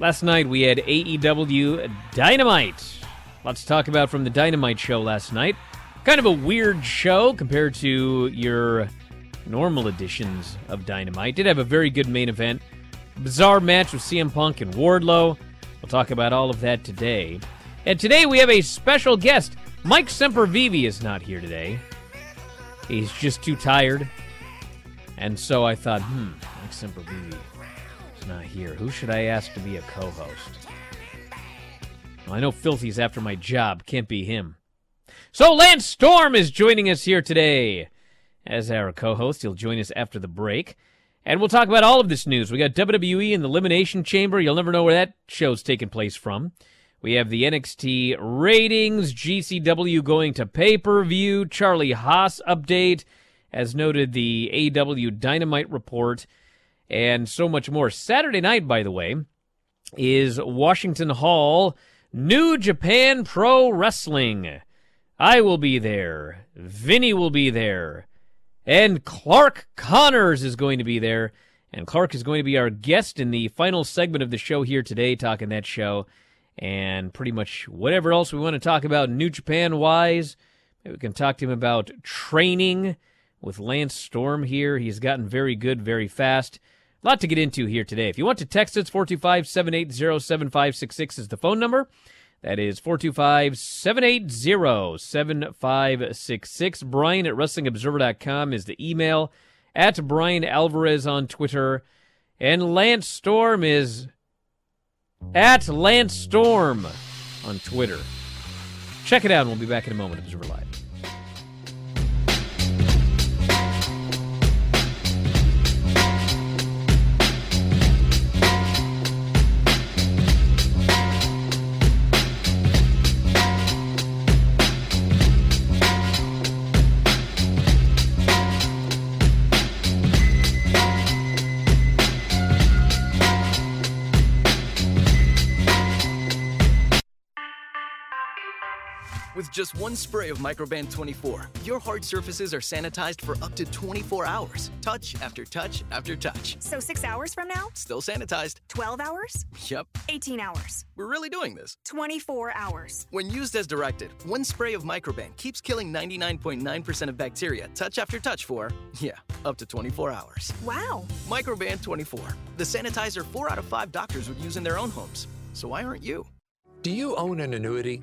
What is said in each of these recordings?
Last night we had AEW Dynamite. Lots to talk about from the Dynamite show last night. Kind of a weird show compared to your normal editions of Dynamite. Did have a very good main event. Bizarre match with CM Punk and Wardlow. We'll talk about all of that today. And today we have a special guest. Mike Sempervive is not here today. He's just too tired. And so I thought, hmm, Mike Sempervive not here. Who should I ask to be a co-host? Well, I know Filthy's after my job. Can't be him. So Lance Storm is joining us here today as our co-host. He'll join us after the break. And we'll talk about all of this news. We got WWE in the Elimination Chamber. You'll never know where that show's taking place from. We have the NXT ratings, GCW going to pay-per-view, Charlie Haas update, as noted the AEW Dynamite report, and so much more. Saturday night, by the way, is Washington Hall, New Japan Pro Wrestling. I will be there. Vinny will be there. And Clark Connors is going to be there. And Clark is going to be our guest in the final segment of the show here today, talking that show and pretty much whatever else we want to talk about New Japan wise. Maybe we can talk to him about training with Lance Storm here. He's gotten very good very fast. A lot to get into here today. If you want to text us, 425 780 7566 is the phone number. That is 425 780 7566. Bryan at WrestlingObserver.com is the email. At Bryan Alvarez on Twitter. And Lance Storm is at Lance Storm on Twitter. Check it out, and we'll be back in a moment. Observer Live. One spray of Microban 24, your hard surfaces are sanitized for up to 24 hours. Touch after touch after touch. So six hours from now? Still sanitized. 12 hours? Yep, 18 hours? we're really doing this. 24 hours. When used as directed, one spray of Microban keeps killing 99.9% of bacteria touch after touch for, yeah, up to 24 hours. Wow. Microban 24, the sanitizer 4 out of 5 doctors would use in their own homes. So why aren't you? Do you own an annuity,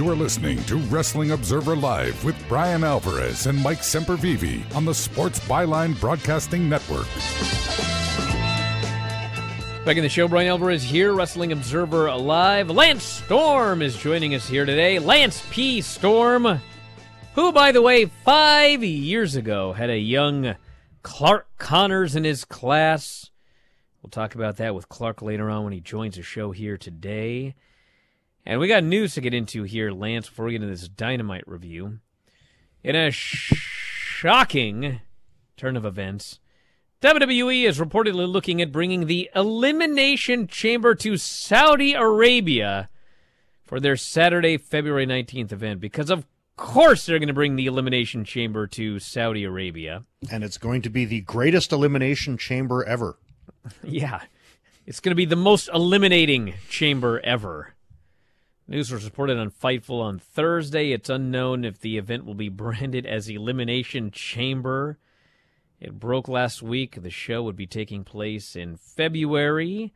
You are listening to Wrestling Observer Live with Bryan Alvarez and Mike Sempervive on the Sports Byline Broadcasting Network. Back in the show, Bryan Alvarez here, Wrestling Observer Live. Lance Storm is joining us here today. Lance P. Storm, who, by the way, five years ago had a young Clark Connors in his class. We'll talk about that with Clark later on when he joins the show here today. And we got news to get into here, Lance, before we get into this dynamite review. In a sh- shocking turn of events, WWE is reportedly looking at bringing the Elimination Chamber to Saudi Arabia for their Saturday, February 19th event because, of course, they're going to bring the Elimination Chamber to Saudi Arabia. And it's going to be the greatest Elimination Chamber ever. yeah. It's going to be the most eliminating chamber ever. News was reported on Fightful on Thursday. It's unknown if the event will be branded as Elimination Chamber. It broke last week. The show would be taking place in February.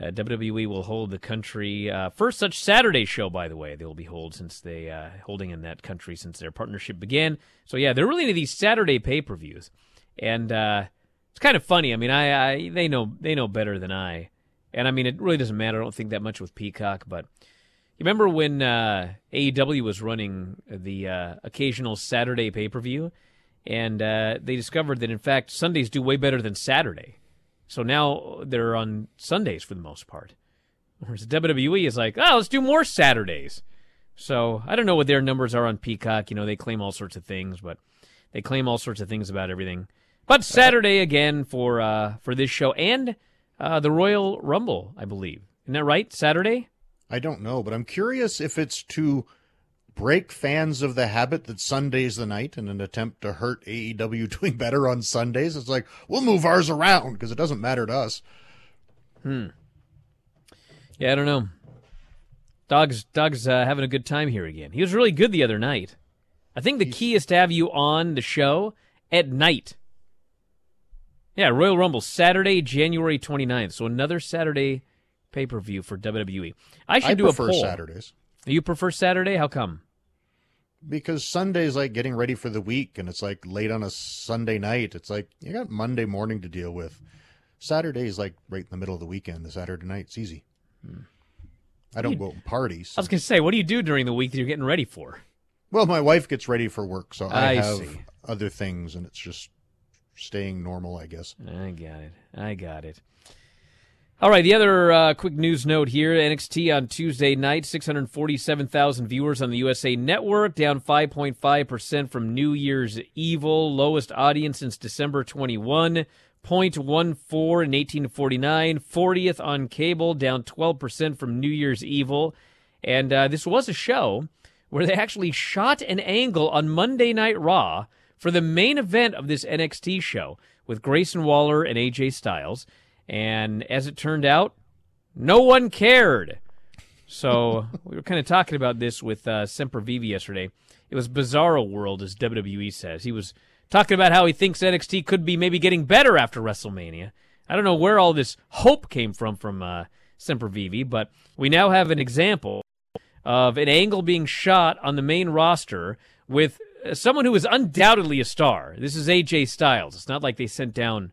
Uh, WWE will hold the country uh, first such Saturday show. By the way, they will be hold since they uh, holding in that country since their partnership began. So yeah, they're really into these Saturday pay per views, and uh, it's kind of funny. I mean, I, I they know they know better than I, and I mean it really doesn't matter. I don't think that much with Peacock, but you remember when uh, AEW was running the uh, occasional Saturday pay per view, and uh, they discovered that in fact Sundays do way better than Saturday. So now they're on Sundays for the most part. Whereas WWE is like, oh, let's do more Saturdays. So I don't know what their numbers are on Peacock. You know, they claim all sorts of things, but they claim all sorts of things about everything. But Saturday again for uh, for this show and uh, the Royal Rumble, I believe. Isn't that right? Saturday. I don't know, but I'm curious if it's to break fans of the habit that Sunday's the night in an attempt to hurt AEW doing better on Sundays. It's like, we'll move ours around because it doesn't matter to us. Hmm. Yeah, I don't know. Dog's Dog's uh, having a good time here again. He was really good the other night. I think the key is to have you on the show at night. Yeah, Royal Rumble Saturday, January 29th. So another Saturday pay per view for WWE. I should I do a poll. Saturdays. You prefer Saturday? How come? Because Sunday's like getting ready for the week and it's like late on a Sunday night. It's like you got Monday morning to deal with. Saturday is like right in the middle of the weekend, the Saturday night. It's easy. I don't You- go out parties. I was going to say, what do you do during the week that you're getting ready for? Well, my wife gets ready for work, so I, I have see. other things, and it's just staying normal, I guess. I got it. I got it. All right, the other uh, quick news note here NXT on Tuesday night, 647,000 viewers on the USA Network, down 5.5% from New Year's Evil, lowest audience since December 21. 0.14 in 1849, 40th on cable, down 12% from New Year's Evil. And uh, this was a show where they actually shot an angle on Monday Night Raw for the main event of this NXT show with Grayson Waller and AJ Styles. And as it turned out, no one cared. So we were kind of talking about this with uh, Sempervive yesterday. It was bizarro world, as WWE says. He was talking about how he thinks NXT could be maybe getting better after WrestleMania. I don't know where all this hope came from from uh, Sempervive, but we now have an example of an angle being shot on the main roster with uh, someone who is undoubtedly a star. This is AJ Styles. It's not like they sent down,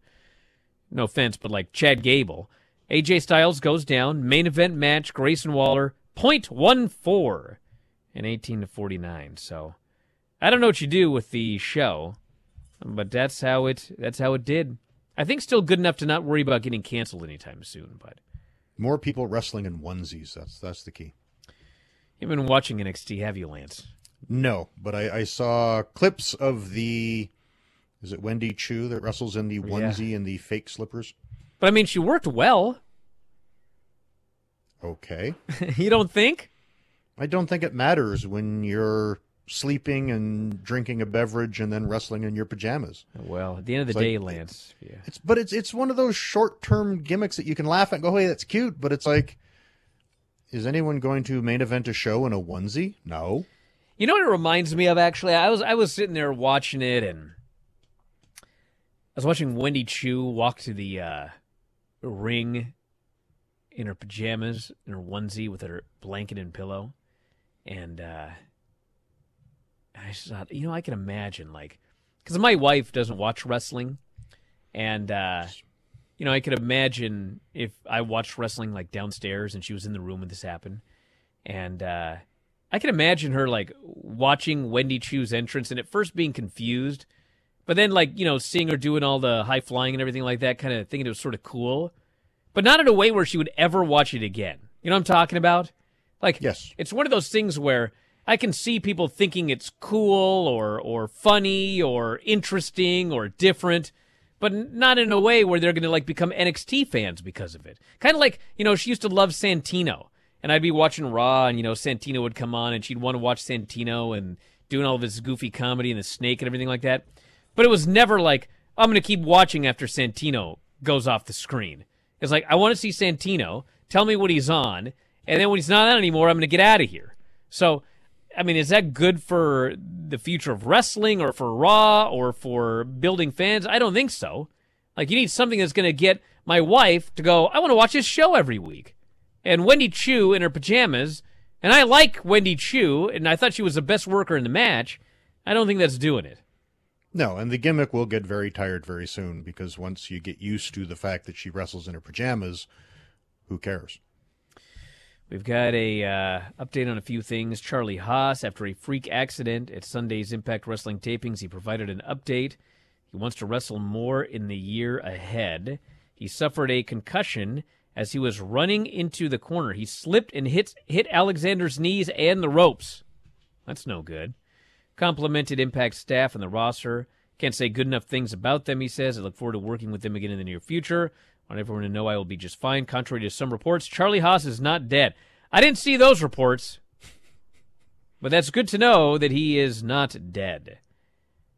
no offense, but like Chad Gable. AJ Styles goes down, main event match, Grayson Waller, 0.14 in 18 to 49. So I don't know what you do with the show, but that's how it that's how it did. I think still good enough to not worry about getting canceled anytime soon, but More people wrestling in onesies. That's that's the key. you've been watching NXT, have you, Lance? No, but I, I saw clips of the. Is it Wendy Choo that wrestles in the onesie and the fake slippers? But I mean, she worked well. Okay. you don't think? I don't think it matters when you're sleeping and drinking a beverage and then wrestling in your pajamas. Well, at the end of the It's day, like- Lance. Yeah. It's but it's it's one of those short term gimmicks that you can laugh at and go, hey, that's cute, but it's like is anyone going to main event a show in a onesie? No. You know what it reminds me of? Actually, I was I was sitting there watching it, and was watching Wendy Choo walk to the uh, ring in her pajamas, in her onesie with her blanket and pillow, and uh, I just thought, you know, I can imagine like because my wife doesn't watch wrestling, and uh, you know, I could imagine if I watched wrestling like downstairs and she was in the room when this happened, and. uh I can imagine her like watching Wendy Choo's entrance and at first being confused, but then like you know seeing her doing all the high flying and everything like that, kind of thinking it was sort of cool, but not in a way where she would ever watch it again. You know what I'm talking about? Like, yes, it's one of those things where I can see people thinking it's cool or or funny or interesting or different, but not in a way where they're going to like become NXT fans because of it. Kind of like you know she used to love Santino and I'd be watching Raw, and you know Santino would come on, and she'd want to watch Santino and doing all of his goofy comedy and the snake and everything like that. But it was never like I'm going to keep watching after Santino goes off the screen. It's like I want to see Santino. Tell me what he's on, and then when he's not on anymore, I'm going to get out of here. So, I mean, is that good for the future of wrestling, or for Raw, or for building fans? I don't think so. Like you need something that's going to get my wife to go. I want to watch this show every week and Wendy Choo in her pajamas, and I like Wendy Choo, and I thought she was the best worker in the match. I don't think that's doing it. No, and the gimmick will get very tired very soon because once you get used to the fact that she wrestles in her pajamas, who cares? We've got a uh, update on a few things. Charlie Haas, after a freak accident at Sunday's Impact Wrestling tapings, he provided an update. He wants to wrestle more in the year ahead. He suffered a concussion as he was running into the corner. He slipped and hit hit Alexander's knees and the ropes. That's no good. Complimented Impact staff and the roster. Can't say good enough things about them, he says. I look forward to working with them again in the near future. I want everyone to know I will be just fine. Contrary to some reports, Charlie Haas is not dead. I didn't see those reports. But that's good to know that he is not dead.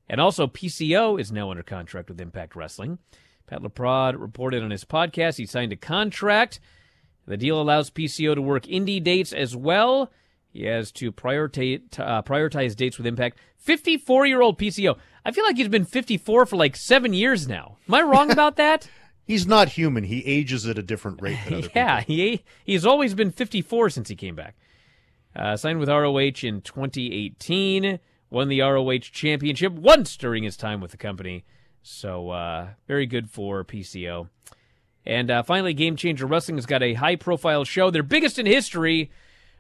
And also, PCO is now under contract with Impact Wrestling. Pat LaPrade reported on his podcast he signed a contract. The deal allows PCO to work indie dates as well. He has to prioritize, uh, prioritize dates with Impact. 54 year old PCO. I feel like he's been 54 for like seven years now. Am I wrong about that? He's not human. He ages at a different rate than other yeah, he he's always been 54 since he came back. Uh, signed with ROH in 2018. Won the ROH championship once during his time with the company. So uh, very good for PCO. And uh, finally, Game Changer Wrestling has got a high-profile show, their biggest in history.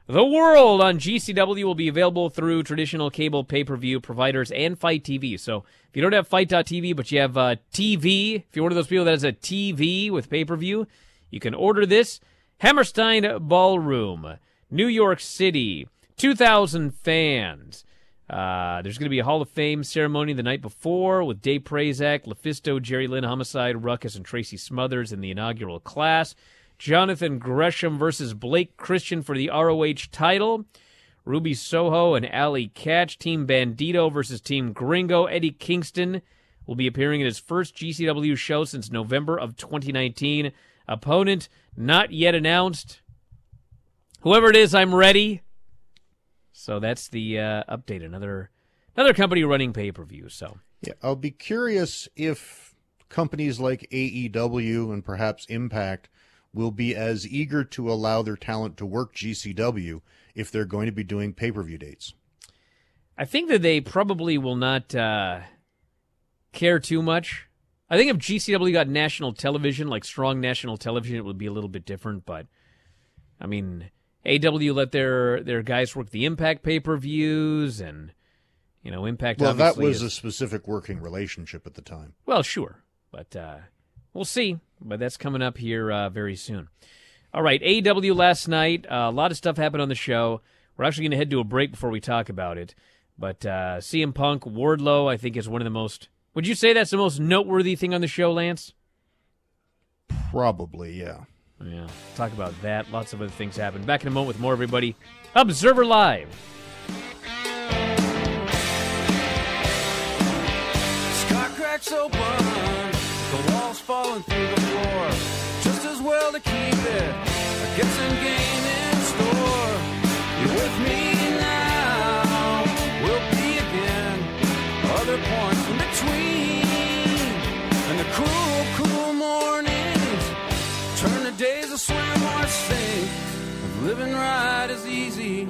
The World on GCW will be available through traditional cable pay-per-view providers and FITE TV. So if you don't have FITE.tv, but you have uh, TV, if you're one of those people that has a TV with pay-per-view, You can order this Hammerstein Ballroom, New York City, 2,000 fans. Uh, there's going to be a Hall of Fame ceremony the night before with Dave Prazak, LuFisto, Jerry Lynn, Homicide, Ruckus, and Tracy Smothers in the inaugural class. Jonathan Gresham versus Blake Christian for the ROH title. Ruby Soho and Allie Katch. Team Bandito versus Team Gringo. Eddie Kingston will be appearing in his first GCW show since November of 2019. Opponent not yet announced. Whoever it is, I'm ready. So that's the uh, update. Another another company running pay per view. So yeah, I'll be curious if companies like AEW and perhaps Impact will be as eager to allow their talent to work GCW if they're going to be doing pay per view dates. I think that they probably will not uh, care too much. I think if GCW got national television, like strong national television, it would be a little bit different. But I mean, AEW let their their guys work the Impact pay per views, and you know, Impact. Well, that was is, a specific working relationship at the time. Well, sure, but uh, we'll see. But that's coming up here uh, very soon. All right, AEW last night. Uh, a lot of stuff happened on the show. We're actually going to head to a break before we talk about it. But uh, CM Punk, Wardlow, I think is one of the most. Would you say that's the most noteworthy thing on the show, Lance? Probably, yeah. Yeah, talk about that. Lots of other things happen. Back in a moment with more, everybody. Observer Live. Sky cracks open, the walls falling through the floor. Just as well to keep it. I get some game in store. You're with me now. We'll be again. Other points in between. And the cool, cool mornings turn to days of swim or sink. Living right is easy.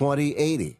2080.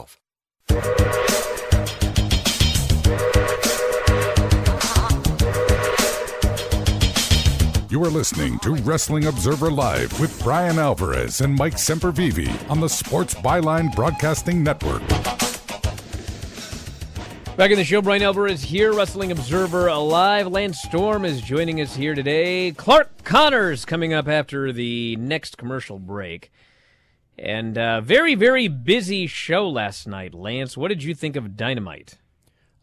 You are listening to Wrestling Observer Live with Bryan Alvarez and Mike Sempervive on the Sports Byline Broadcasting Network. Back in the show, Bryan Alvarez here, Wrestling Observer Alive. Lance Storm is joining us here today. Clark Connors coming up after the next commercial break. And uh, very, very busy show last night, Lance. What did you think of Dynamite?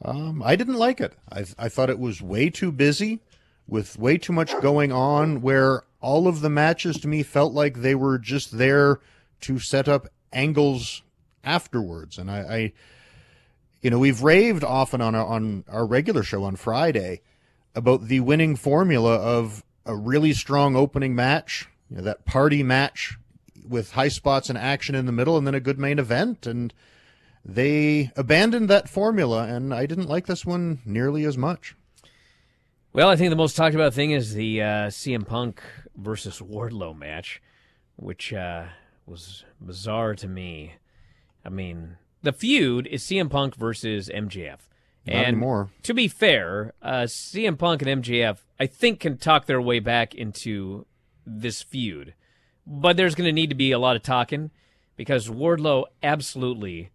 Um, I didn't like it. I, I thought it was way too busy with way too much going on where all of the matches to me felt like they were just there to set up angles afterwards. And I, I you know, we've raved often on our, on our regular show on Friday about the winning formula of a really strong opening match, you know, that party match with high spots and action in the middle and then a good main event. And they abandoned that formula, and I didn't like this one nearly as much. Well, I think the most talked about thing is the uh, CM Punk versus Wardlow match, which uh, was bizarre to me. I mean, the feud is CM Punk versus MJF. Not and anymore. to be fair, uh, CM Punk and MJF, I think, can talk their way back into this feud. But there's going to need to be a lot of talking because Wardlow absolutely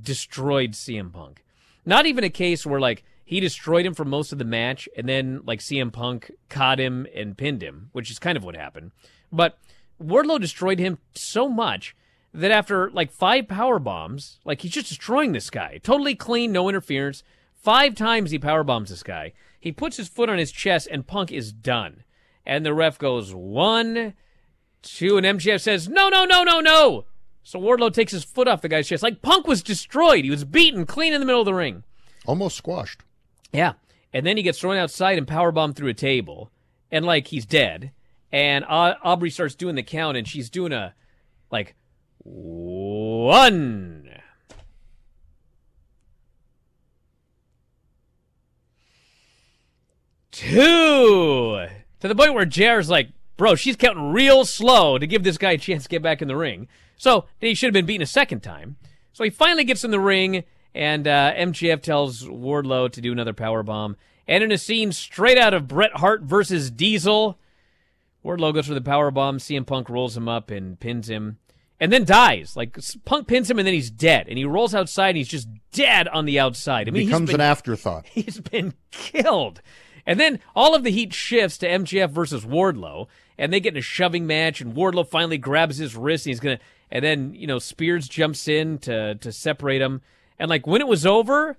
destroyed CM Punk. Not even a case where, like, he destroyed him for most of the match, and then like CM Punk caught him and pinned him, which is kind of what happened. But Wardlow destroyed him so much that after like five power bombs, like he's just destroying this guy, totally clean, no interference. Five times he power bombs this guy. He puts his foot on his chest, and Punk is done. And the ref goes one, two, and MJF says, "No, no, no, no, no." So Wardlow takes his foot off the guy's chest. Like Punk was destroyed. He was beaten clean in the middle of the ring. Almost squashed. Yeah. And then he gets thrown outside and powerbombed through a table. And like he's dead. And Au- Aubrey starts doing the count and she's doing a like one. Two. To the point where JR's like, bro, she's counting real slow to give this guy a chance to get back in the ring. So he should have been beaten a second time. So he finally gets in the ring and uh, MJF tells Wardlow to do another power bomb. And in a scene straight out of Bret Hart versus Diesel, Wardlow goes for the power bomb. CM Punk rolls him up and pins him, and then dies. Like Punk pins him, and then he's dead. And he rolls outside, and he's just dead on the outside. I mean, becomes been, an afterthought. He's been killed. And then all of the heat shifts to MJF versus Wardlow, and they get in a shoving match. And Wardlow finally grabs his wrist, and he's gonna. And then you know Spears jumps in to to separate him. And like when it was over,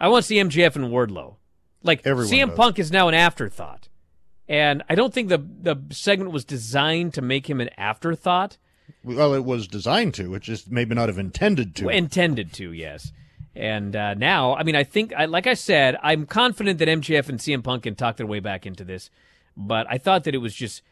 I want to see MJF and Wardlow. Like Everyone CM. Punk is now an afterthought, and I don't think the the segment was designed to make him an afterthought. Well, it was designed to. It just maybe not have intended to. Intended to, yes. And uh, now, I mean, I think, I, like I said, I'm confident that MJF and CM Punk can talk their way back into this. But I thought that it was just,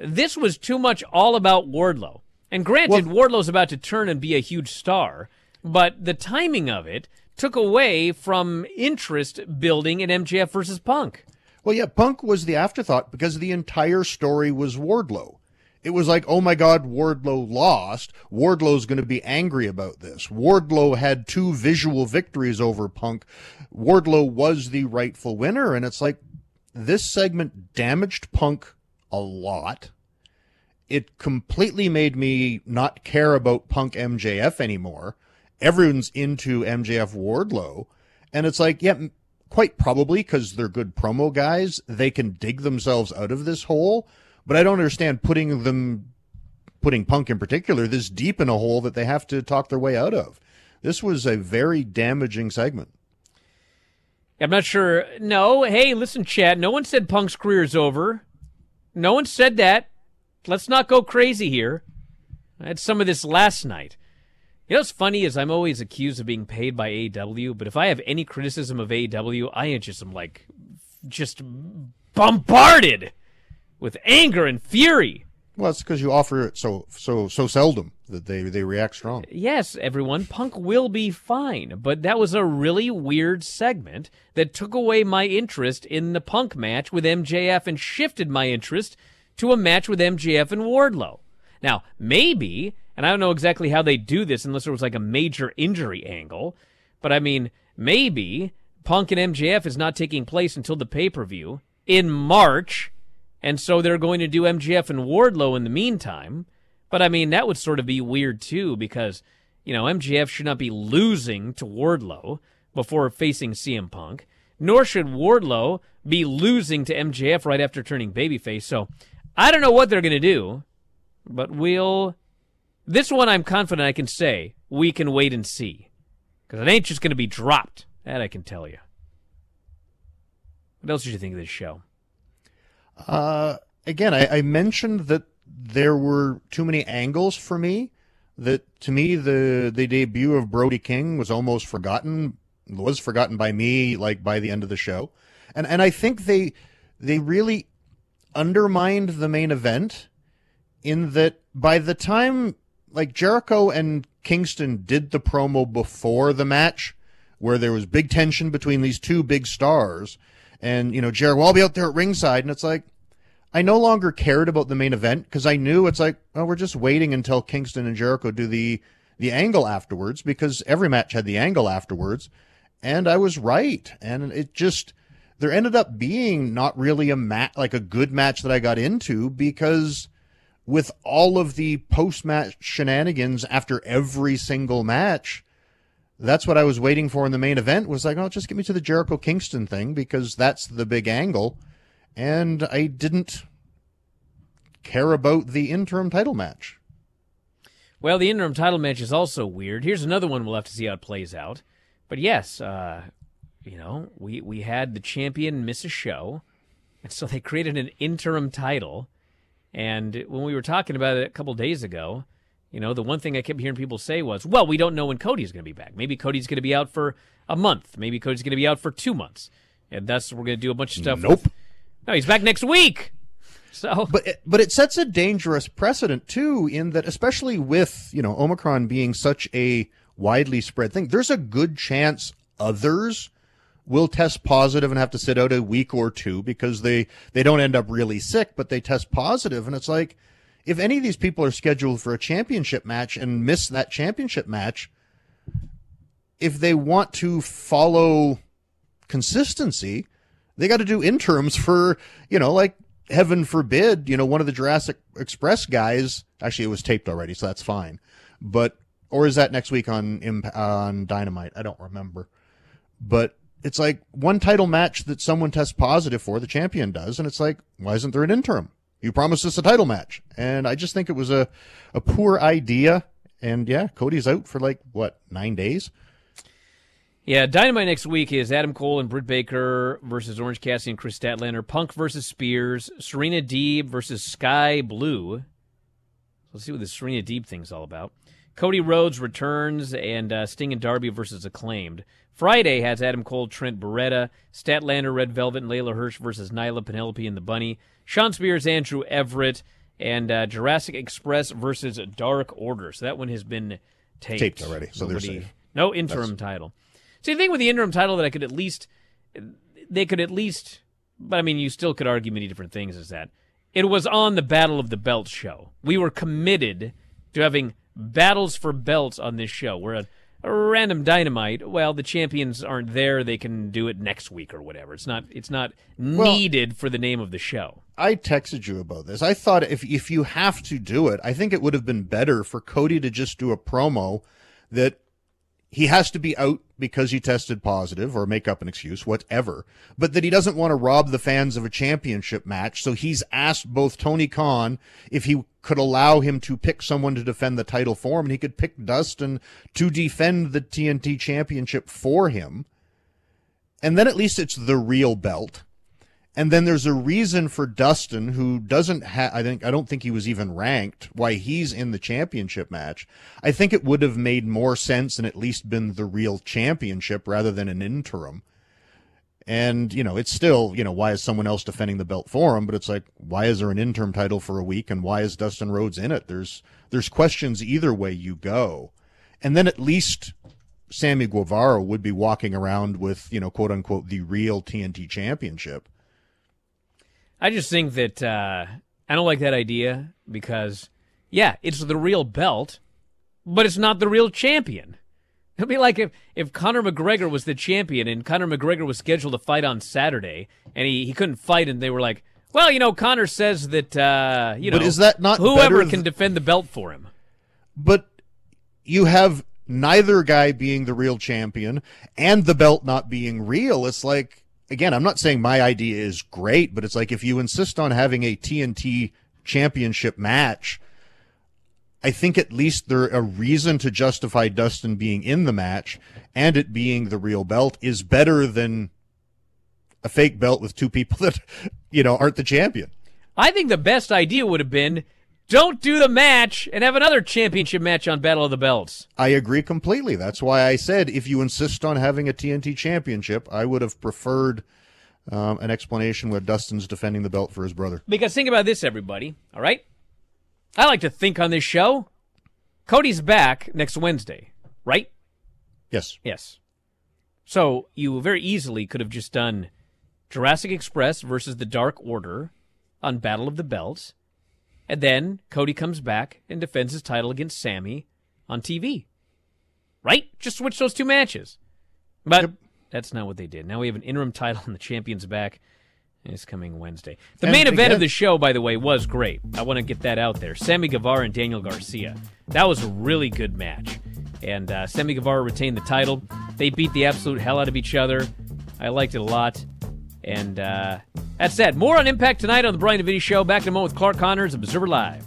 this was too much all about Wardlow. And granted, Wardlow's about to turn and be a huge star, but the timing of it took away from interest building in MJF versus Punk. Well, yeah, Punk was the afterthought because the entire story was Wardlow. It was like, oh my God, Wardlow lost. Wardlow's going to be angry about this. Wardlow had two visual victories over Punk. Wardlow was the rightful winner. And it's like, this segment damaged Punk a lot. It completely made me not care about Punk MJF anymore. Everyone's into MJF Wardlow. And it's like, yeah, quite probably because they're good promo guys, they can dig themselves out of this hole. But I don't understand putting them, putting Punk in particular, this deep in a hole that they have to talk their way out of. This was a very damaging segment. I'm not sure. No, hey, listen, Chad. No one said Punk's career is over. No one said that. Let's not go crazy here. I had some of this last night. You know what's funny is I'm always accused of being paid by AEW, but if I have any criticism of AEW, I just am like just bombarded with anger and fury. Well, it's because you offer it so so so seldom that they they react strong. Yes, everyone, Punk will be fine, but that was a really weird segment that took away my interest in the Punk match with MJF and shifted my interest to a match with MJF and Wardlow. Now, maybe, and I don't know exactly how they do this unless there was like a major injury angle, but I mean, maybe Punk and MJF is not taking place until the pay per view in March, and so they're going to do MJF and Wardlow in the meantime. But I mean, that would sort of be weird too, because, you know, MJF should not be losing to Wardlow before facing CM Punk, nor should Wardlow be losing to MJF right after turning babyface. So I don't know what they're going to do, but we'll. This one I'm confident I can say we can wait and see. Because it ain't just going to be dropped. That I can tell you. What else did you think of this show? Uh, again, I, I mentioned that there were too many angles for me. That to me, the the debut of Brody King was almost forgotten. Was forgotten by me, like by the end of the show, and and I think they they really undermined the main event in that by the time like Jericho and Kingston did the promo before the match, where there was big tension between these two big stars, and you know Jericho, I'll be out there at ringside, and it's like I no longer cared about the main event because I knew it's like, oh, we're just waiting until Kingston and Jericho do the the angle afterwards because every match had the angle afterwards, and I was right, and it just there ended up being not really a mat like a good match that I got into because with all of the post match shenanigans after every single match, that's what I was waiting for in the main event was like, oh, just get me to the Jericho Kingston thing because that's the big angle and I didn't care about the interim title match. Well, the interim title match is also weird. Here's another one we'll have to see how it plays out. But yes, uh, you know, we, we had the champion miss a show, and so they created an interim title. And when we were talking about it a couple days ago, you know, the one thing I kept hearing people say was, well, we don't know when Cody's going to be back. Maybe Cody's going to be out for a month. Maybe Cody's going to be out for two months. And that's, we're going to do a bunch of stuff. Nope. With, no, he's back next week. So, but it, but it sets a dangerous precedent too, in that especially with you know Omicron being such a widely spread thing, there's a good chance others will test positive and have to sit out a week or two because they they don't end up really sick, but they test positive, and it's like if any of these people are scheduled for a championship match and miss that championship match, if they want to follow consistency, they got to do interims for, you know, like heaven forbid, you know, one of the Jurassic Express guys. Actually, it was taped already, so that's fine. But or is that next week on on Dynamite? I don't remember. But it's like one title match that someone tests positive for, the champion does, and it's like, why isn't there an interim? You promised us a title match, and I just think it was a a poor idea. And yeah, Cody's out for like what nine days. Yeah, Dynamite next week is Adam Cole and Britt Baker versus Orange Cassidy and Kris Statlander. Punk versus Spears. Serena Deeb versus Sky Blue. Let's see what the Serena Deeb thing's all about. Cody Rhodes returns and uh, Sting and Darby versus Acclaimed. Friday has Adam Cole, Trent Beretta, Statlander, Red Velvet, and Leyla Hirsch versus Nyla, Penelope, and the Bunny. Shawn Spears, Andrew Everett, and uh, Jurassic Express versus Dark Order. So that one has been taped, taped already. So Nobody, they're safe. No interim That's... title. See, the thing with the interim title that I could at least, they could at least, but I mean, you still could argue many different things. Is that it was on the Battle of the Belts show. We were committed to having battles for belts on this show. We're a, a random dynamite. Well, the champions aren't there. They can do it next week or whatever. It's not. It's not Well- needed for the name of the show. I texted you about this. I thought if if you have to do it, I think it would have been better for Cody to just do a promo that he has to be out because he tested positive or make up an excuse, whatever, but that he doesn't want to rob the fans of a championship match. So he's asked both Tony Khan if he could allow him to pick someone to defend the title for him, and he could pick Dustin to defend the TNT championship for him. And then at least it's the real belt. And then there's a reason for Dustin, who doesn't have, I think, I don't think he was even ranked, why he's in the championship match. I think it would have made more sense and at least been the real championship rather than an interim. And, you know, it's still, you know, why is someone else defending the belt for him? But it's like, why is there an interim title for a week and why is Dustin Rhodes in it? There's, there's questions either way you go. And then at least Sammy Guevara would be walking around with, you know, quote unquote, the real TNT championship. I just think that uh, I don't like that idea because, yeah, it's the real belt, but it's not the real champion. It'd be like if, if Conor McGregor was the champion and Conor McGregor was scheduled to fight on Saturday and he, he couldn't fight and they were like, well, you know, Conor says that, uh, you know, But is that not whoever better can th- defend the belt for him. But you have neither guy being the real champion and the belt not being real. It's like, again, I'm not saying my idea is great, but it's like if you insist on having a TNT championship match, I think at least there a reason to justify Dustin being in the match and it being the real belt is better than a fake belt with two people that, you know, aren't the champion. I think the best idea would have been don't do the match and have another championship match on Battle of the Belts. I agree completely. That's why I said if you insist on having a TNT championship, I would have preferred um, an explanation where Dustin's defending the belt for his brother. Because think about this, everybody. All right? I like to think on this show. Cody's back next Wednesday, right? Yes. Yes. So you very easily could have just done Jurassic Express versus the Dark Order on Battle of the Belts. And then Cody comes back and defends his title against Sammy on TV. Right? Just switch those two matches. But that's not what they did. Now we have an interim title and the champion's back. It's coming Wednesday. The And main event of the show, by the way, was great. I want to get that out there. Sammy Guevara and Daniel Garcia. That was a really good match. And uh, Sammy Guevara retained the title. They beat the absolute hell out of each other. I liked it a lot. And uh, that said, more on Impact tonight on the Brian DeVitti Show. Back in a moment with Clark Connors, Observer Live.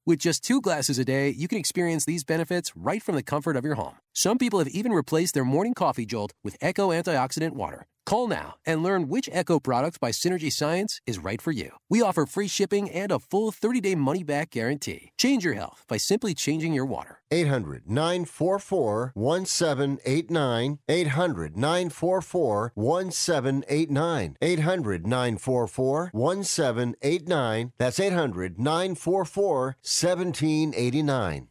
With just two glasses a day, you can experience these benefits right from the comfort of your home. Some people have even replaced their morning coffee jolt with Echo Antioxidant Water. Call now and learn which Echo product by Synergy Science is right for you. We offer free shipping and a full 30 day money back guarantee. Change your health by simply changing your water. 800 944 1789. 800 944 1789. 800 944 1789. That's 800 944 1789.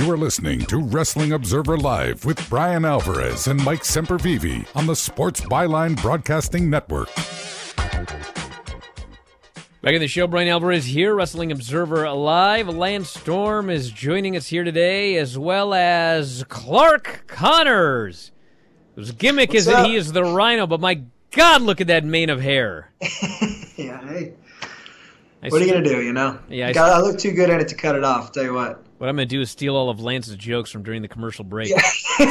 You are listening to Wrestling Observer Live with Bryan Alvarez and Mike Sempervive on the Sports Byline Broadcasting Network. Back in the show, Bryan Alvarez here, Wrestling Observer Live. Lance Storm is joining us here today, as well as Clark Connors, whose gimmick What's is that he is the Rhino, but my God, look at that mane of hair. Yeah, hey. I what are you gonna do? You know, Yeah, I Got- I, look too good at it to cut it off. Tell you what. What I'm going to do is steal all of Lance's jokes from during the commercial break. you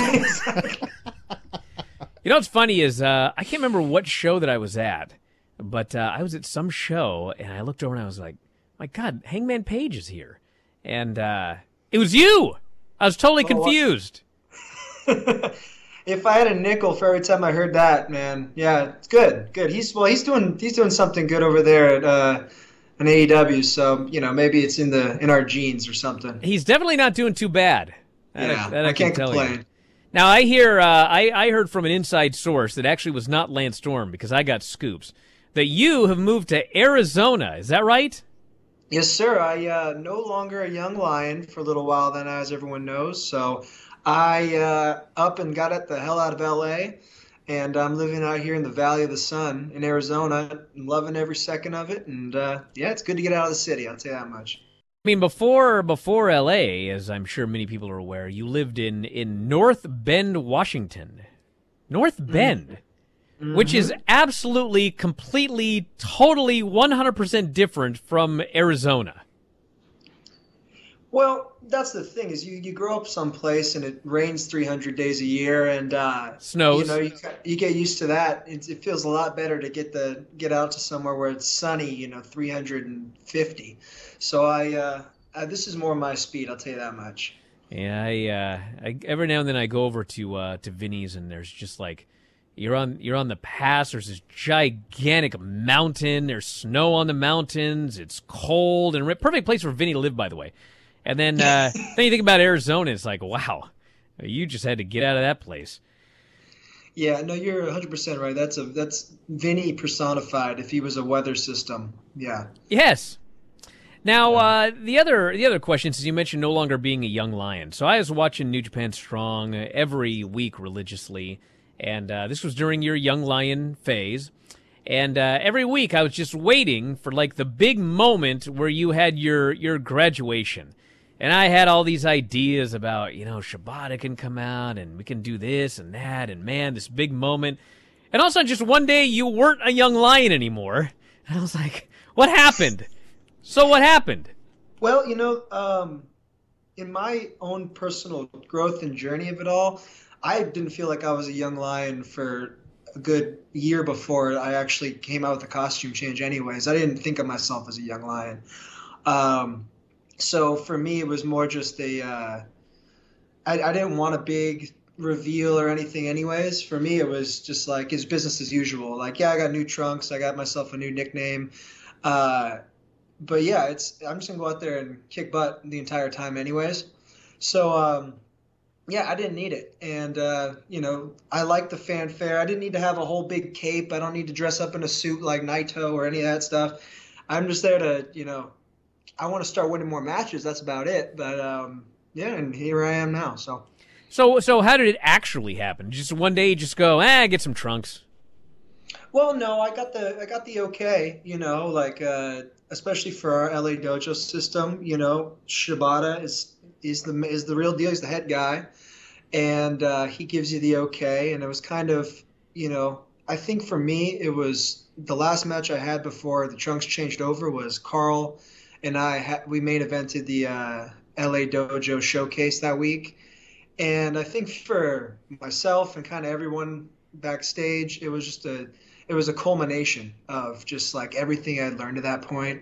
know what's funny is uh, I can't remember what show that I was at, but uh, I was at some show and I looked over and I was like, "My God, Hangman Page is here," and uh, it was you. I was totally Oh, confused. If I had a nickel for every time I heard that, man, yeah, it's good, good. He's well, he's doing he's doing something good over there at an AEW. So you know, maybe it's in the in our genes or something. He's definitely not doing too bad. That Yeah, that I can can't tell you. complain. Now I hear uh, I I heard from an inside source that actually was not Lance Storm because I got scoops that you have moved to Arizona. Is that right? Yes, sir. I uh, no longer a young lion for a little while then, as everyone knows. So I uh, up and got it the hell out of LA, and I'm living out here in the Valley of the Sun in Arizona, and loving every second of it. And uh, yeah, it's good to get out of the city. I'll tell you that much. I mean, before before L.A., as I'm sure many people are aware, you lived in in North Bend, Washington. North Bend, which is absolutely, completely, totally, 100% different from Arizona. Well, that's the thing is you, you grow up someplace and it rains 300 days a year and uh, Snows. You know, you, you get used to that. It, it feels a lot better to get the get out to somewhere where it's sunny. You know, 350. So I, uh, uh, this is more my speed. I'll tell you that much. Yeah, I, uh, I every now and then I go over to uh, to Vinny's and there's just like you're on you're on the pass. There's this gigantic mountain. There's snow on the mountains. It's cold and perfect place for Vinny to live, by the way. And then uh, then you think about Arizona. It's like wow, you just had to get out of that place. Yeah, no, you're 100% right. That's a that's Vinny personified. If he was a weather system, yeah. Yes. Now, uh, the other the other question is you mentioned no longer being a young lion. So I was watching New Japan Strong uh, every week religiously, and uh, this was during your young lion phase. And uh, every week I was just waiting for like the big moment where you had your your graduation. And I had all these ideas about, you know, Shibata can come out and we can do this and that and man, this big moment. And all of a sudden, just one day, you weren't a young lion anymore. And I was like, what happened? So what happened? Well, you know, um, in my own personal growth and journey of it all, I didn't feel like I was a young lion for a good year before I actually came out with the costume change. Anyways, I didn't think of myself as a young lion. Um, so for me, it was more just a. Uh, I, I didn't want a big reveal or anything. Anyways, for me, it was just like it's business as usual. Like, yeah, I got new trunks. I got myself a new nickname. Uh, but yeah, it's I'm just gonna go out there and kick butt the entire time, anyways. So um, yeah, I didn't need it, and uh, you know I like the fanfare. I didn't need to have a whole big cape. I don't need to dress up in a suit like Naito or any of that stuff. I'm just there to you know I want to start winning more matches. That's about it. But um, yeah, and here I am now. So So so how did it actually happen? Just one day, you just go, ah, get some trunks. Well, no, I got the I got the okay. You know, like uh, especially for our LA Dojo system. You know, Shibata is is the is the real deal. He's the head guy, and uh, he gives you the okay. And it was kind of you know, I think for me it was the last match I had before the trunks changed over was Carl and I ha- we main evented the uh, LA Dojo showcase that week, and I think for myself and kind of everyone backstage, it was just a it was a culmination of just like everything I'd learned at that point.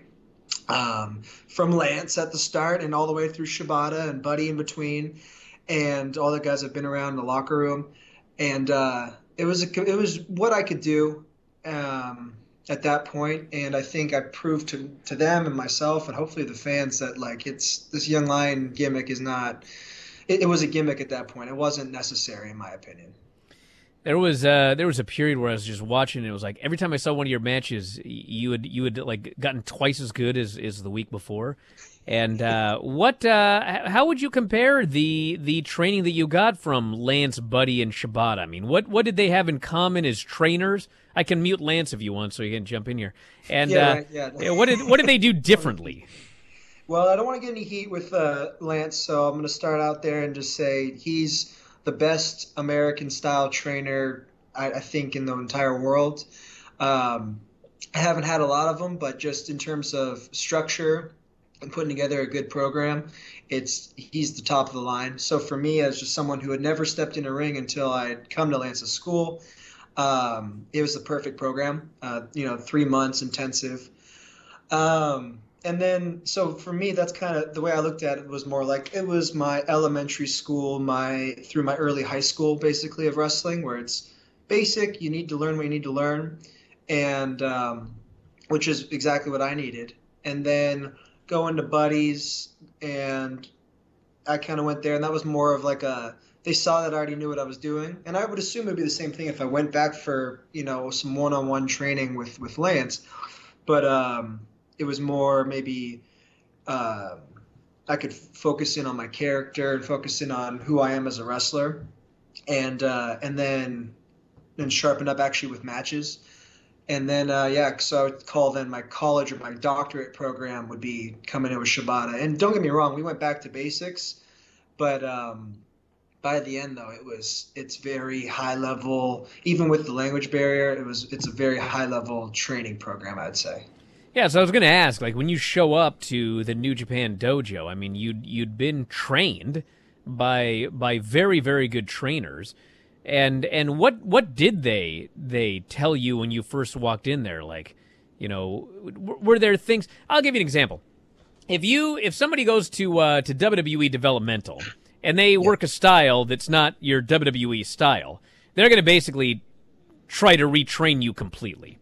Um, from Lance at the start and all the way through Shibata and Buddy in between, and all the guys that have been around in the locker room, and uh, it was a, it was what I could do. Um, at that point and i think i proved to, to them and myself and hopefully the fans that like it's this young lion gimmick is not it, it was a gimmick at that point it wasn't necessary in my opinion there was uh, there was a period where I was just watching. And it was like every time I saw one of your matches, you had you had like gotten twice as good as, as the week before. And uh, what? Uh, how would you compare the the training that you got from Lance, Buddy, and Shibata? I mean, what what did they have in common as trainers? I can mute Lance if you want, so you can jump in here. And Yeah, uh, yeah. what did what did they do differently? well i don't want to get any heat with uh, lance so i'm going to start out there and just say he's the best american style trainer i, I think in the entire world um, i haven't had a lot of them but just in terms of structure and putting together a good program, it's he's the top of the line. So for me, as just someone who had never stepped in a ring until I'd come to Lance's school, um, it was the perfect program. Uh, you know, three months intensive. Um, and then, so for me, that's kind of the way I looked at it was more like it was my elementary school, my through my early high school, basically of wrestling, where it's basic. You need to learn what you need to learn, and um, which is exactly what I needed. And then going to Buddy's and I kind of went there and that was more of like a they saw that I already knew what I was doing. And I would assume it'd be the same thing if I went back for you know some one-on-one training with with Lance. But um, it was more maybe uh, I could focus in on my character and focus in on who I am as a wrestler. And uh, and then and sharpen up actually with matches and then, uh, yeah, so I would call then my college or my doctorate program would be coming in with Shibata. And don't get me wrong, we went back to basics, but um, by the end though, it was it's very high level. Even with the language barrier, it was it's a very high level training program, I'd say. Yeah, so I was going to ask, like, when you show up to the New Japan Dojo, I mean, you'd you'd been trained by by very very good trainers, and and what what did they they tell you when you first walked in there? Like, you know, were there things? I'll give you an example. If you if somebody goes to uh, to WWE developmental and they work a style that's not your WWE style, they're going to basically try to retrain you completely.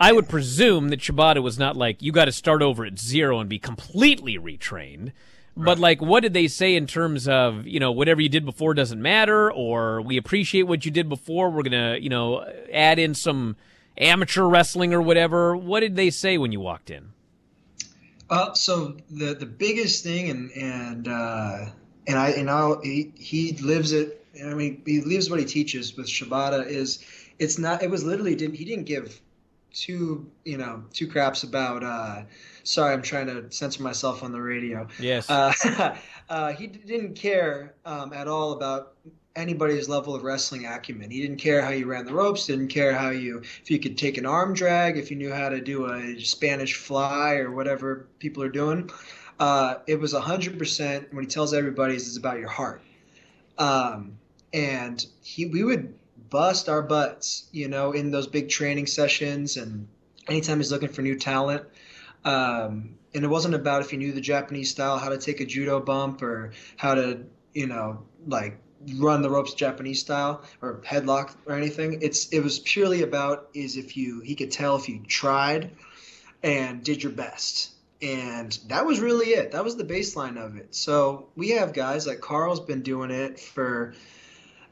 I would presume that Shibata was not like you got to start over at zero and be completely retrained. But like, what did they say in terms of you know whatever you did before doesn't matter, or we appreciate what you did before. We're gonna you know add in some amateur wrestling or whatever. What did they say when you walked in? Uh, so the the biggest thing, and and uh, and I and I he, he lives it. I mean, he lives what he teaches with Shibata. Is it's not. It was literally didn't he didn't give two you know two craps about. Uh, sorry, I'm trying to censor myself on the radio. Yes. Uh, uh, he didn't care um, at all about anybody's level of wrestling acumen. He didn't care how you ran the ropes, didn't care how you if you could take an arm drag, if you knew how to do a Spanish fly or whatever people are doing. Uh, it was a 100% when he tells everybody it's about your heart. Um, and he we would bust our butts, you know, in those big training sessions and anytime he's looking for new talent. Um, and it wasn't about if you knew the Japanese style, how to take a judo bump or how to, you know, like run the ropes Japanese style or headlock or anything. It's it was purely about is if you he could tell if you tried and did your best. And that was really it. That was the baseline of it. So we have guys like Carl's been doing it for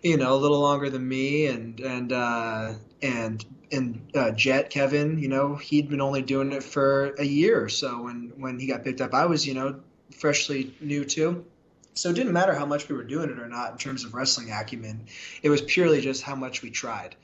you know a little longer than me and and uh and and uh, Jet Kevin, you know, he'd been only doing it for a year or so when when he got picked up. I was, you know, freshly new too. So it didn't matter how much we were doing it or not in terms of wrestling acumen. It was purely just how much we tried.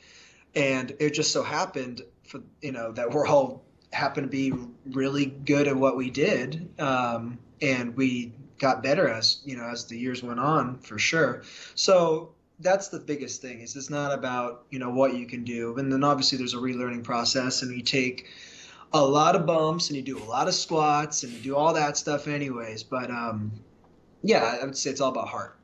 and it just so happened for you know that we're all happened to be really good at what we did, um, and we got better as you know as the years went on for sure. So that's the biggest thing is it's not about you know what you can do and then obviously there's a relearning process and you take a lot of bumps and you do a lot of squats and you do all that stuff anyways but um yeah i would say it's all about heart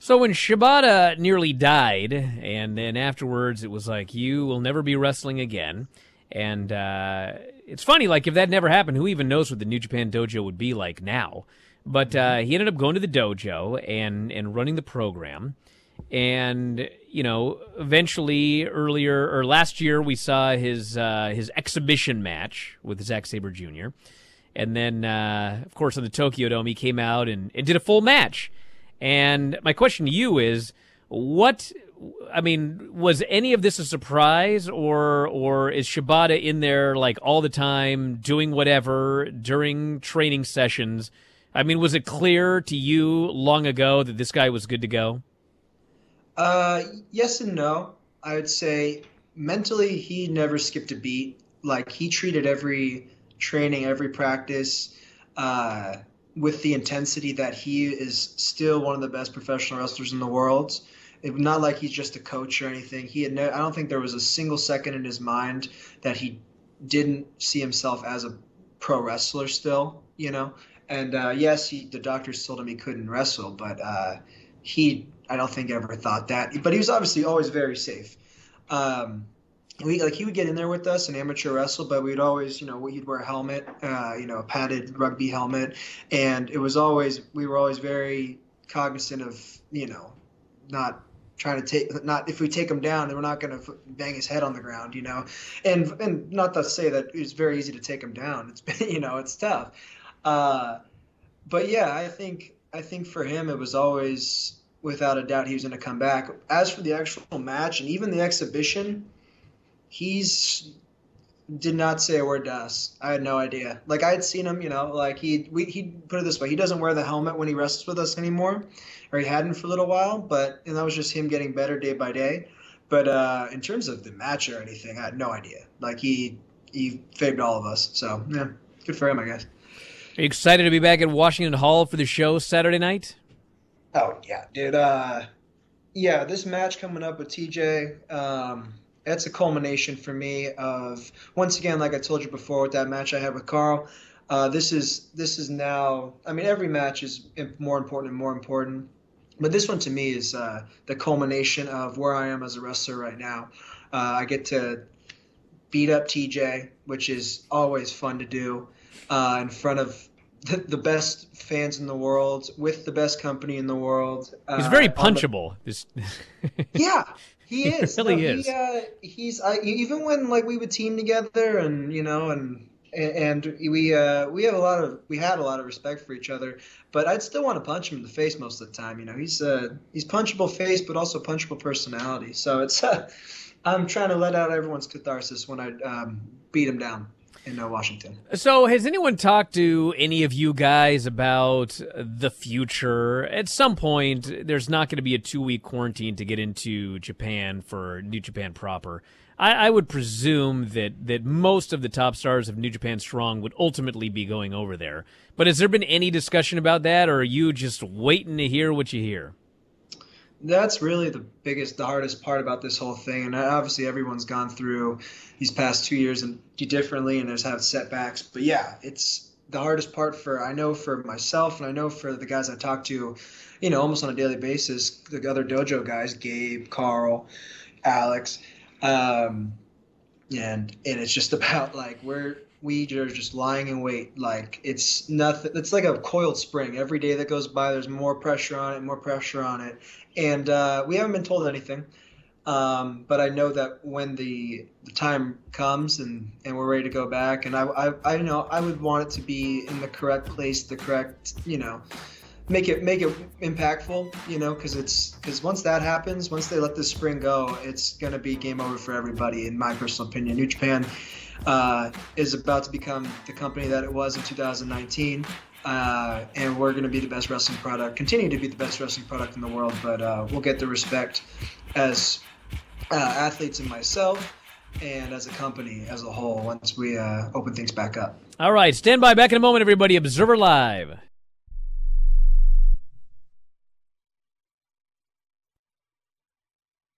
So when Shibata nearly died, and then afterwards it was like, you will never be wrestling again. And uh, it's funny, like if that never happened, who even knows what the New Japan Dojo would be like now? But uh, he ended up going to the dojo and and running the program. And you know, eventually, earlier or last year, we saw his uh, his exhibition match with Zack Sabre Jr. And then, uh, of course, on the Tokyo Dome, he came out and, and did a full match. And my question to you is, what? I mean, was any of this a surprise, or or is Shibata in there like all the time, doing whatever during training sessions? I mean, was it clear to you long ago that this guy was good to go? Uh, yes and no. I would say mentally, he never skipped a beat. Like he treated every training, every practice, uh, with the intensity that he is still one of the best professional wrestlers in the world. It, not like he's just a coach or anything. He had no, I don't think there was a single second in his mind that he didn't see himself as a pro wrestler still, you know. And uh, yes, he, the doctors told him he couldn't wrestle, but uh, he I don't think ever thought that. But he was obviously always very safe. Um, we like he would get in there with us and amateur wrestle, but we'd always, you know, he'd wear a helmet, uh, you know, a padded rugby helmet, and it was always we were always very cognizant of, you know, not trying to take not if we take him down, then we're not going to bang his head on the ground, you know, and and not to say that it's very easy to take him down. It's you know it's tough, uh, but yeah, I think I think for him it was always without a doubt he was going to come back. As for the actual match and even the exhibition, he's did not say a word to us. I had no idea. Like I had seen him, you know, like he we he put it this way, he doesn't wear the helmet when he wrestles with us anymore, or he hadn't for a little while. But and that was just him getting better day by day. But uh, in terms of the match or anything, I had no idea. Like he he favored all of us. So yeah, good for him, I guess. Are you excited to be back at Washington Hall for the show Saturday night? Oh yeah, dude. Uh, yeah, this match coming up with TJ, um, that's a culmination for me of once again, like I told you before, with that match I had with Carl. Uh, this is this is now. I mean, every match is more important and more important, but this one to me is uh, the culmination of where I am as a wrestler right now. Uh, I get to beat up TJ, which is always fun to do uh, in front of the, the best fans in the world with the best company in the world. He's very uh, punchable. This- yeah, he He is. really No, is. He, uh, he's I, even when like we would team together and you know and and we uh, we have a lot of we had a lot of respect for each other, but I'd still want to punch him in the face most of the time. You know, he's uh, he's punchable face, but also punchable personality. So it's uh, I'm trying to let out everyone's catharsis when I um, beat him down in uh, Washington. So, has anyone talked to any of you guys about the future? At some point, there's not going to be a two week quarantine to get into Japan for New Japan proper. I, I would presume that, that most of the top stars of New Japan Strong would ultimately be going over there. But has there been any discussion about that, or are you just waiting to hear what you hear? That's really the biggest, the hardest part about this whole thing. And obviously, everyone's gone through these past two years and differently, and there's had setbacks. But yeah, it's the hardest part for I know for myself, and I know for the guys I talk to, you know, almost on a daily basis. The other dojo guys, Gabe, Carl, Alex, um, and and it's just about like we're we are just lying in wait. Like it's nothing. It's like a coiled spring. Every day that goes by, there's more pressure on it, more pressure on it, and uh, we haven't been told anything. Um, but I know that when the, the time comes and, and we're ready to go back, and I, I, I know I would want it to be in the correct place, the correct, you know, make it make it impactful, you know, because it's because once that happens, once they let this spring go, it's gonna be game over for everybody, in my personal opinion. New Japan uh, is about to become the company that it was in 2019. Uh, and we're going to be the best wrestling product, continue to be the best wrestling product in the world, but uh, we'll get the respect as uh, athletes and myself, and as a company as a whole. Once we uh, open things back up. All right, stand by. Back in a moment, everybody. Observer Live.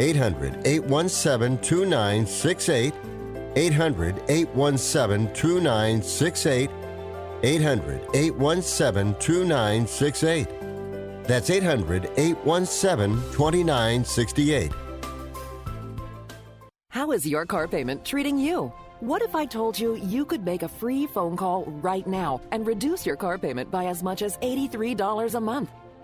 800 817 2968. 800 817 2968. 800 817 2968. That's 800 817 2968. How is your car payment treating you? What if I told you you could make a free phone call right now and reduce your car payment by as much as $83 a month?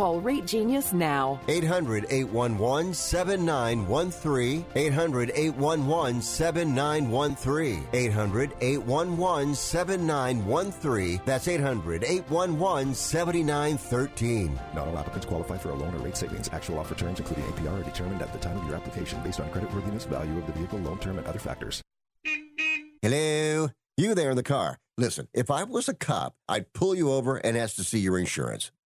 Call Rate Genius now. 800 811 7913. 800 811 7913. 800 811 7913. That's 800 811 7913. Not all applicants qualify for a loan or rate savings. Actual offer terms, including APR, are determined at the time of your application based on creditworthiness, value of the vehicle, loan term, and other factors. Hello? You there in the car. Listen, if I was a cop, I'd pull you over and ask to see your insurance.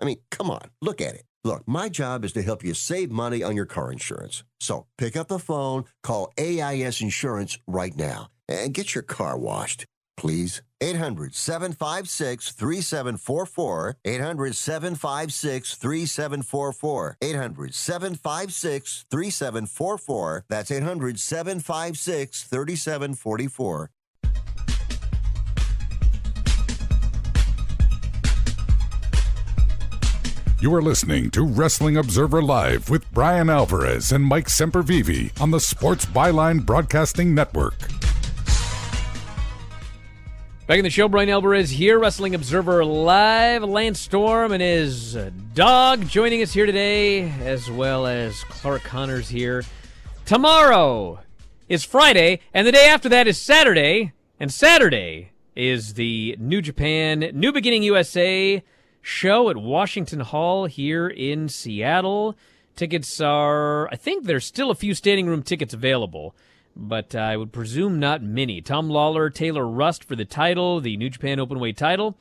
I mean, come on, look at it. Look, my job is to help you save money on your car insurance. So pick up the phone, call AIS Insurance right now, and get your car washed, please. 800 756 3744. 800 756 3744. 800 756 3744. That's 800 756 3744. You are listening to Wrestling Observer Live with Bryan Alvarez and Mike Sempervive on the Sports Byline Broadcasting Network. Back in the show, Bryan Alvarez here, Wrestling Observer Live. Lance Storm and his dog joining us here today, as well as Clark Connors here. Tomorrow is Friday, and the day after that is Saturday, and Saturday is the New Japan, New Beginning USA show at Washington Hall here in Seattle. Tickets are, I think there's still a few standing room tickets available, but I would presume not many. Tom Lawlor, Taylor Rust for the title, the New Japan Openweight title.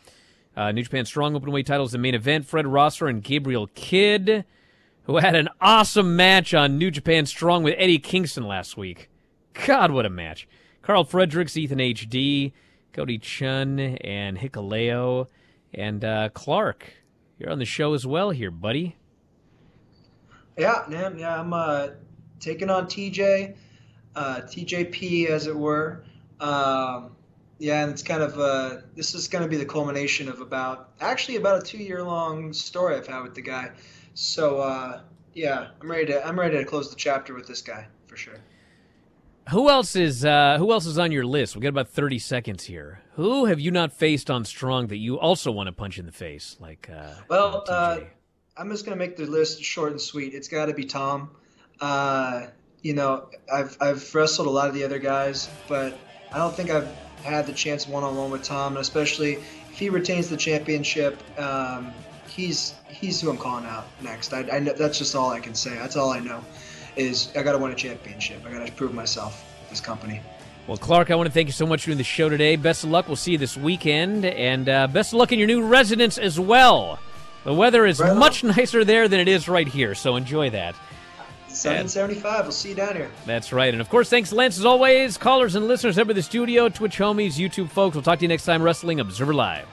Uh, New Japan Strong Openweight title is the main event. Fred Rosser and Gabriel Kidd, who had an awesome match on New Japan Strong with Eddie Kingston last week. God, what a match. Carl Fredericks, Ethan H.D., Cody Chun, and Hikuleo. And uh, Clark, you're on the show as well here, buddy. Yeah, man. Yeah, I'm uh, taking on TJ, uh, TJP, as it were. Um, yeah, and it's kind of uh, this is going to be the culmination of about actually about a two year long story I've had with the guy. So uh, yeah, I'm ready to I'm ready to close the chapter with this guy for sure. Who else is uh, Who else is on your list? We got about thirty seconds here. Who have you not faced on Strong that you also want to punch in the face? Like, uh, well, uh, I'm just gonna make the list short and sweet. It's got to be Tom. Uh, you know, I've I've wrestled a lot of the other guys, but I don't think I've had the chance one on one with Tom, and especially if he retains the championship, um, he's he's who I'm calling out next. I, I know, that's just all I can say. That's all I know is I got to win a championship. I got to prove myself with this company. Well, Clark, I want to thank you so much for doing the show today. Best of luck. We'll see you this weekend, and uh, best of luck in your new residence as well. The weather is Right much nicer there than it is right here, so enjoy that. 775. We'll see you down here. That's right. And of course, thanks, Lance, as always. Callers and listeners over the studio, Twitch homies, YouTube folks. We'll talk to you next time, Wrestling Observer Live.